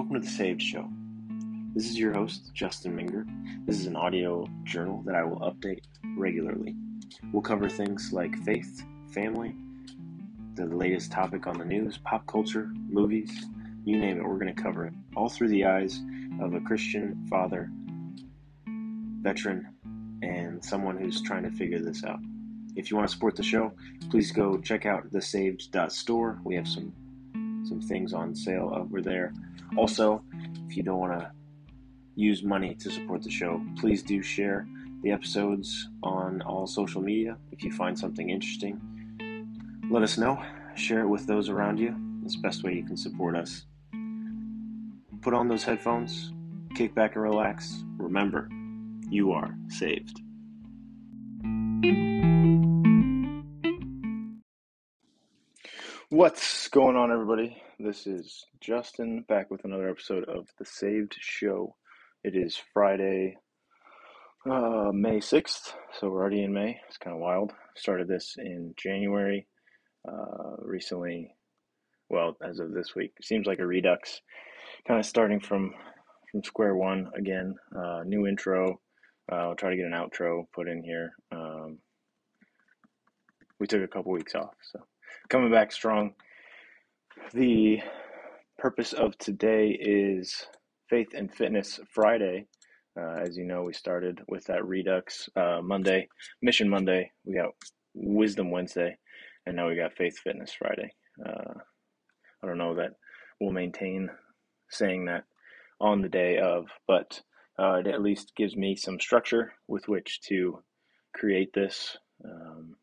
Welcome to the Saved Show. This is your host, Justin Minger. This is an audio journal that I will update regularly. We'll cover things like faith, family, the latest topic on the news, pop culture, movies, you name it, we're going to cover it. All through the eyes of a Christian father, veteran, and someone who's trying to figure this out. If you want to support the show, please go check out thesaved.store. We have some some things on sale uh, over there. Also, if you don't want to use money to support the show, please do share the episodes on all social media. If you find something interesting, let us know. Share it with those around you. It's the best way you can support us. Put on those headphones, kick back and relax. Remember, you are saved. What's going on, everybody? This is Justin back with another episode of The Saved Show. It is Friday, uh, May 6th, so we're already in May. It's kind of wild. Started this in January. Uh, recently, well, as of this week, seems like a redux. Kind of starting from from square one again. Uh, new intro. Uh, I'll try to get an outro put in here. Um, we took a couple weeks off, so coming back strong. The purpose of today is Faith and Fitness Friday. Uh, as you know, we started with that Redux uh, Monday, Mission Monday. We got Wisdom Wednesday, and now we got Faith Fitness Friday. Uh, I don't know that we'll maintain saying that on the day of, but uh, it at least gives me some structure with which to create this um,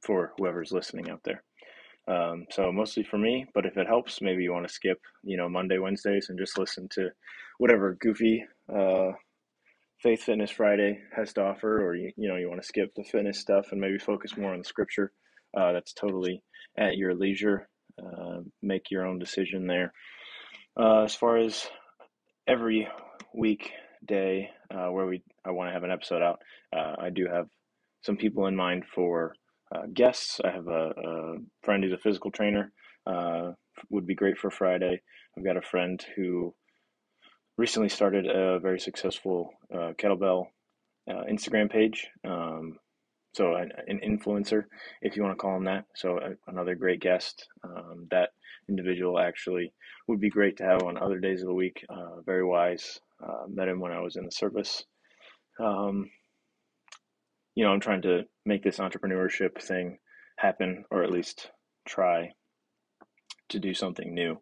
for whoever's listening out there. Um, so mostly for me, but if it helps, maybe you want to skip, you know, Monday, Wednesdays and just listen to whatever goofy uh, Faith Fitness Friday has to offer, or you, you know, you want to skip the fitness stuff and maybe focus more on the scripture. Uh, that's totally at your leisure. Uh, make your own decision there. Uh, as far as every week day uh, where we I want to have an episode out, uh, I do have some people in mind for uh, guests. I have a, a, friend who's a physical trainer, uh, would be great for Friday. I've got a friend who recently started a very successful uh, kettlebell uh, Instagram page. Um, so an, an, influencer, if you want to call him that. So uh, another great guest. Um, that individual actually would be great to have on other days of the week. Uh, very wise. met him when I was in the service. Um, you know, I'm trying to make this entrepreneurship thing happen, or at least try to do something new.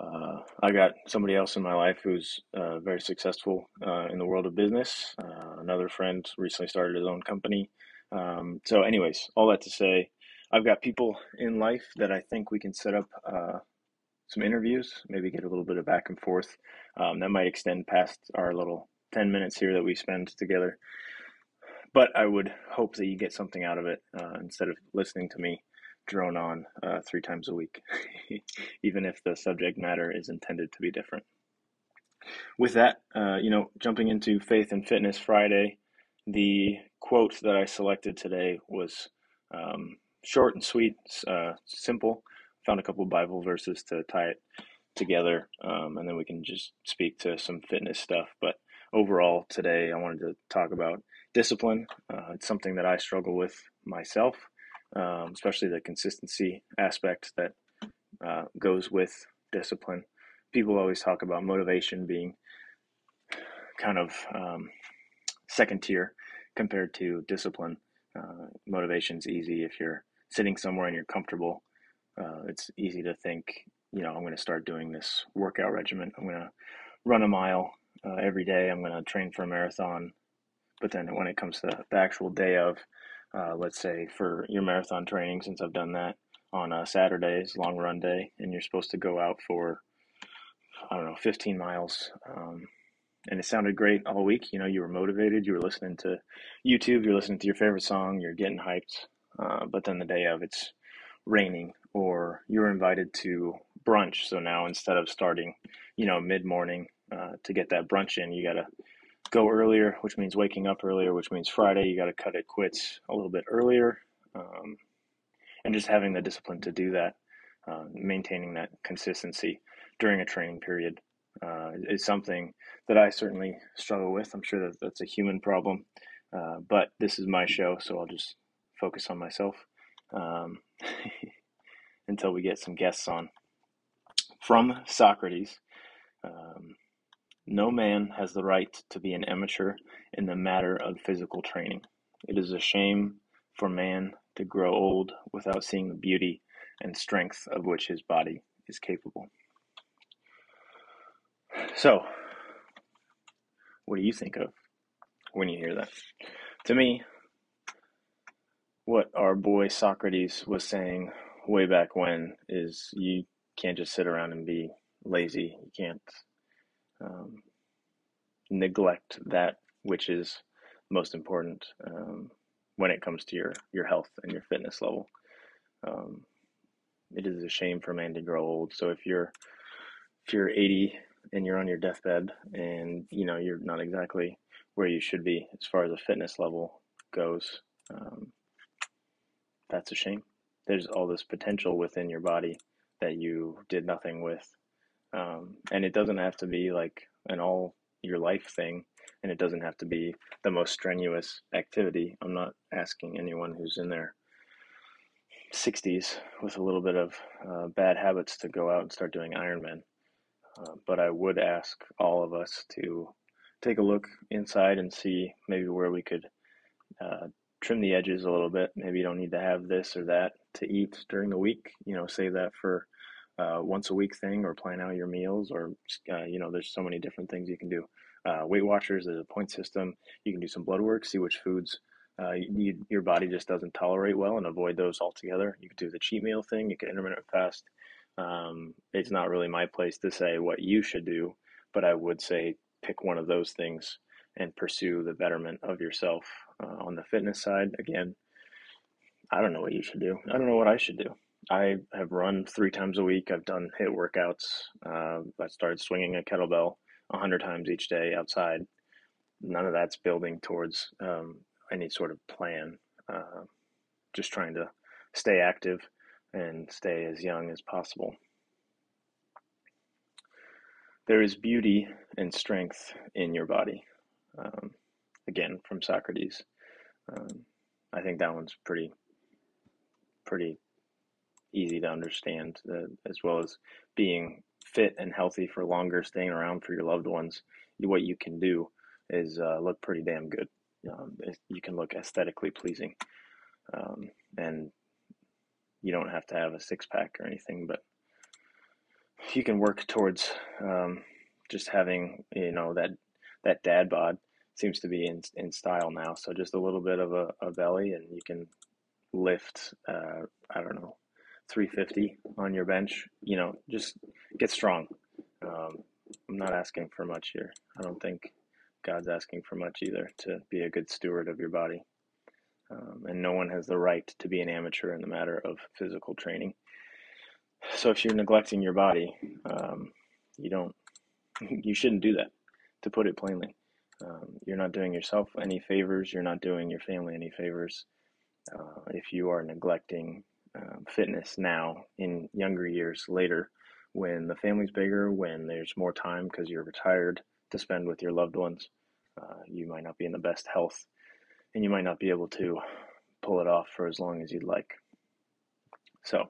Uh, I got somebody else in my life who's uh, very successful uh, in the world of business. Uh, another friend recently started his own company. Um, so, anyways, all that to say, I've got people in life that I think we can set up uh, some interviews, maybe get a little bit of back and forth. Um, that might extend past our little 10 minutes here that we spend together but I would hope that you get something out of it uh, instead of listening to me drone on uh, three times a week, even if the subject matter is intended to be different. With that, uh, you know, jumping into Faith and Fitness Friday, the quote that I selected today was um, short and sweet, uh, simple. Found a couple Bible verses to tie it together, um, and then we can just speak to some fitness stuff. But overall, today I wanted to talk about discipline. Uh, it's something that I struggle with myself, um, especially the consistency aspect that uh, goes with discipline. People always talk about motivation being kind of um, second tier compared to discipline. Uh, motivation's easy if you're sitting somewhere and you're comfortable. Uh, it's easy to think, you know, I'm going to start doing this workout regimen. I'm going to run a mile uh, every day. I'm going to train for a marathon but then when it comes to the actual day of, uh, let's say for your marathon training, since I've done that on uh, Saturdays, long run day, and you're supposed to go out for, I don't know, 15 miles. Um, and it sounded great all week. You know, you were motivated. You were listening to YouTube. You're listening to your favorite song. You're getting hyped. Uh, but then the day of, it's raining, or you're invited to brunch. So now instead of starting, you know, mid morning uh, to get that brunch in, you got to go earlier, which means waking up earlier, which means Friday you got to cut it quits a little bit earlier, um, and just having the discipline to do that, uh, maintaining that consistency during a training period uh, is something that I certainly struggle with. I'm sure that that's a human problem, uh, but this is my show, so I'll just focus on myself um, until we get some guests on. From Socrates, um, no man has the right to be an amateur in the matter of physical training. It is a shame for man to grow old without seeing the beauty and strength of which his body is capable. So, what do you think of when you hear that? To me, what our boy Socrates was saying way back when is you can't just sit around and be lazy. You can't um, neglect that which is most important um, when it comes to your, your health and your fitness level. Um, it is a shame for man to grow old. So if you're if you're 80 and you're on your deathbed and you know you're not exactly where you should be as far as a fitness level goes, um, that's a shame. There's all this potential within your body that you did nothing with, um, and it doesn't have to be like an all your life thing, and it doesn't have to be the most strenuous activity. I'm not asking anyone who's in their 60s with a little bit of uh, bad habits to go out and start doing Ironman. Uh, but I would ask all of us to take a look inside and see maybe where we could uh, trim the edges a little bit. Maybe you don't need to have this or that to eat during the week. You know, save that for uh, once a week thing or plan out your meals or, uh, you know, there's so many different things you can do. Uh, Weight Watchers, there's a point system. You can do some blood work, see which foods uh, you, your body just doesn't tolerate well and avoid those altogether. You could do the cheat meal thing, you could intermittent fast. Um, it's not really my place to say what you should do, but I would say pick one of those things and pursue the betterment of yourself. Uh, on the fitness side, again, I don't know what you should do. I don't know what I should do. I have run three times a week. I've done HIIT workouts. Uh, I started swinging a kettlebell 100 times each day outside. None of that's building towards um, any sort of plan. Uh, just trying to stay active and stay as young as possible. There is beauty and strength in your body. Um, again, from Socrates. Um, I think that one's pretty, pretty easy to understand, uh, as well as being fit and healthy for longer, staying around for your loved ones. What you can do is uh, look pretty damn good um, you can look aesthetically pleasing, um, and you don't have to have a six pack or anything, but you can work towards um, just having you know that that dad bod seems to be in in style now. So just a little bit of a, a belly, and you can lift. Uh, I don't know, 350 on your bench. You know, just get strong. Um, I'm not asking for much here. I don't think God's asking for much either to be a good steward of your body. Um, and no one has the right to be an amateur in the matter of physical training. So if you're neglecting your body, um, you don't, you shouldn't do that. To put it plainly, um, you're not doing yourself any favors. You're not doing your family any favors. Uh, if you are neglecting um, fitness now in younger years later, when the family's bigger, when there's more time because you're retired, to spend with your loved ones. Uh, you might not be in the best health, and you might not be able to pull it off for as long as you'd like. So,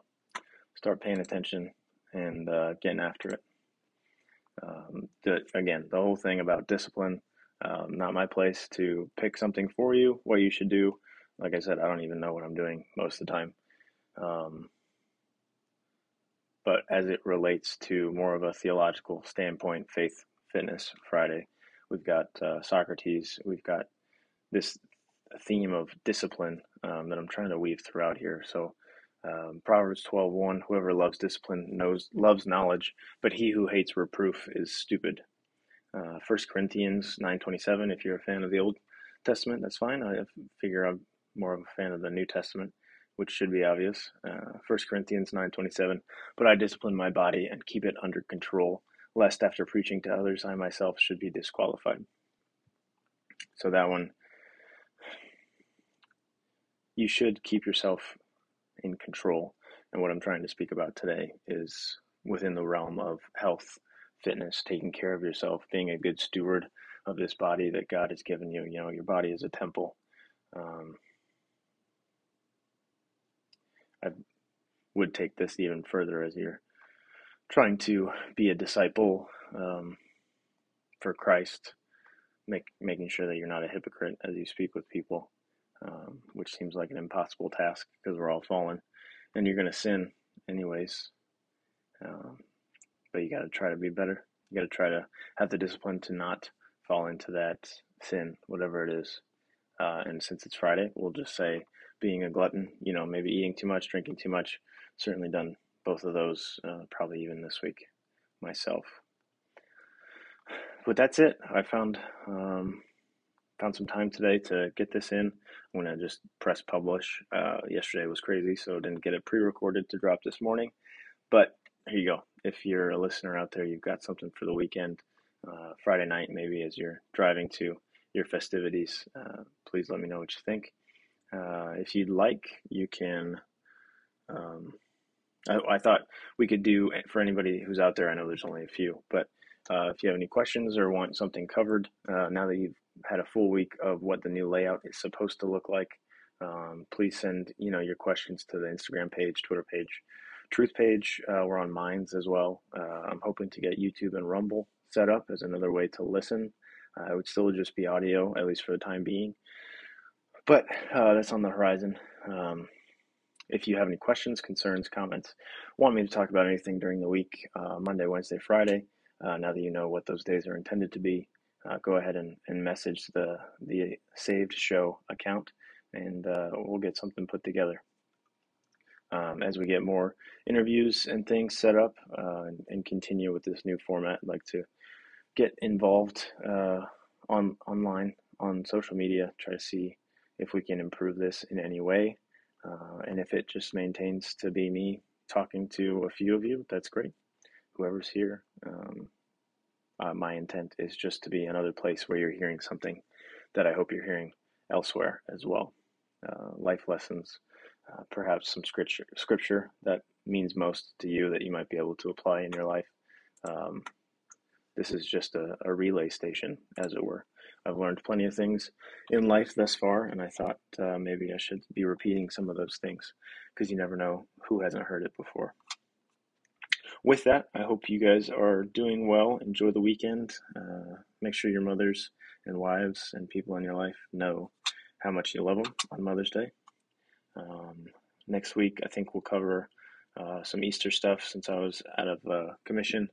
start paying attention and uh, getting after it. Um, the, again, the whole thing about discipline, um, not my place to pick something for you, what you should do. Like I said, I don't even know what I'm doing most of the time. Um, but as it relates to more of a theological standpoint, faith Fitness Friday. We've got uh, Socrates. We've got this theme of discipline um, that I'm trying to weave throughout here. So um, Proverbs 12:1 Whoever loves discipline knows loves knowledge, but he who hates reproof is stupid. Uh, 1 Corinthians 9:27 If you're a fan of the Old Testament, that's fine. I figure I'm more of a fan of the New Testament, which should be obvious. Uh, 1 Corinthians 9:27 But I discipline my body and keep it under control lest after preaching to others I myself should be disqualified. So that one, you should keep yourself in control. And what I'm trying to speak about today is within the realm of health, fitness, taking care of yourself, being a good steward of this body that God has given you. You know, your body is a temple. Um, I would take this even further as you're trying to be a disciple um, for Christ, make, making sure that you're not a hypocrite as you speak with people, um, which seems like an impossible task because we're all fallen and you're going to sin anyways. Um, but you got to try to be better. You got to try to have the discipline to not fall into that sin, whatever it is. Uh, and since it's Friday, we'll just say being a glutton, you know, maybe eating too much, drinking too much. Certainly done both of those, uh, probably even this week myself. But that's it. I found um, found some time today to get this in. I'm gonna just press publish. Uh, yesterday was crazy, so didn't get it pre-recorded to drop this morning. But here you go. If you're a listener out there, you've got something for the weekend, uh, Friday night maybe as you're driving to your festivities. Uh, please let me know what you think. Uh, if you'd like, you can. Um, I, I, thought we could do for anybody who's out there. I know there's only a few, but uh, if you have any questions or want something covered, uh, now that you've had a full week of what the new layout is supposed to look like, um, please send you know your questions to the Instagram page, Twitter page, Truth page. Uh, we're on Minds as well. Uh, I'm hoping to get YouTube and Rumble set up as another way to listen. Uh, it would still just be audio, at least for the time being. But uh, that's on the horizon. Um, if you have any questions, concerns, comments, want me to talk about anything during the week, uh, Monday, Wednesday, Friday, uh, now that you know what those days are intended to be, uh, go ahead and, and message the, the Saved Show account and uh, we'll get something put together. Um, as we get more interviews and things set up uh, and, and, continue with this new format, I'd like to get involved on online on social media, try to see if we can improve this in any way. Uh, and if it just maintains to be me talking to a few of you, that's great. Whoever's here, um, uh, my intent is just to be another place where you're hearing something that I hope you're hearing elsewhere as well. Uh, life lessons, uh, perhaps some scripture, scripture that means most to you that you might be able to apply in your life. Um, this is just a, a relay station, as it were. I've learned plenty of things in life thus far, and I thought uh, maybe I should be repeating some of those things because you never know who hasn't heard it before. With that, I hope you guys are doing well. Enjoy the weekend. Uh, make sure your mothers and wives and people in your life know how much you love them on Mother's Day. Um, next week, I think we'll cover uh, some Easter stuff since I was out of uh, commission,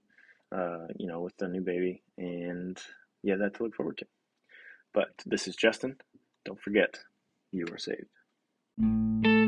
uh, you know, with the new baby. And yeah, that to look forward to. But this is Justin. Don't forget, you are saved.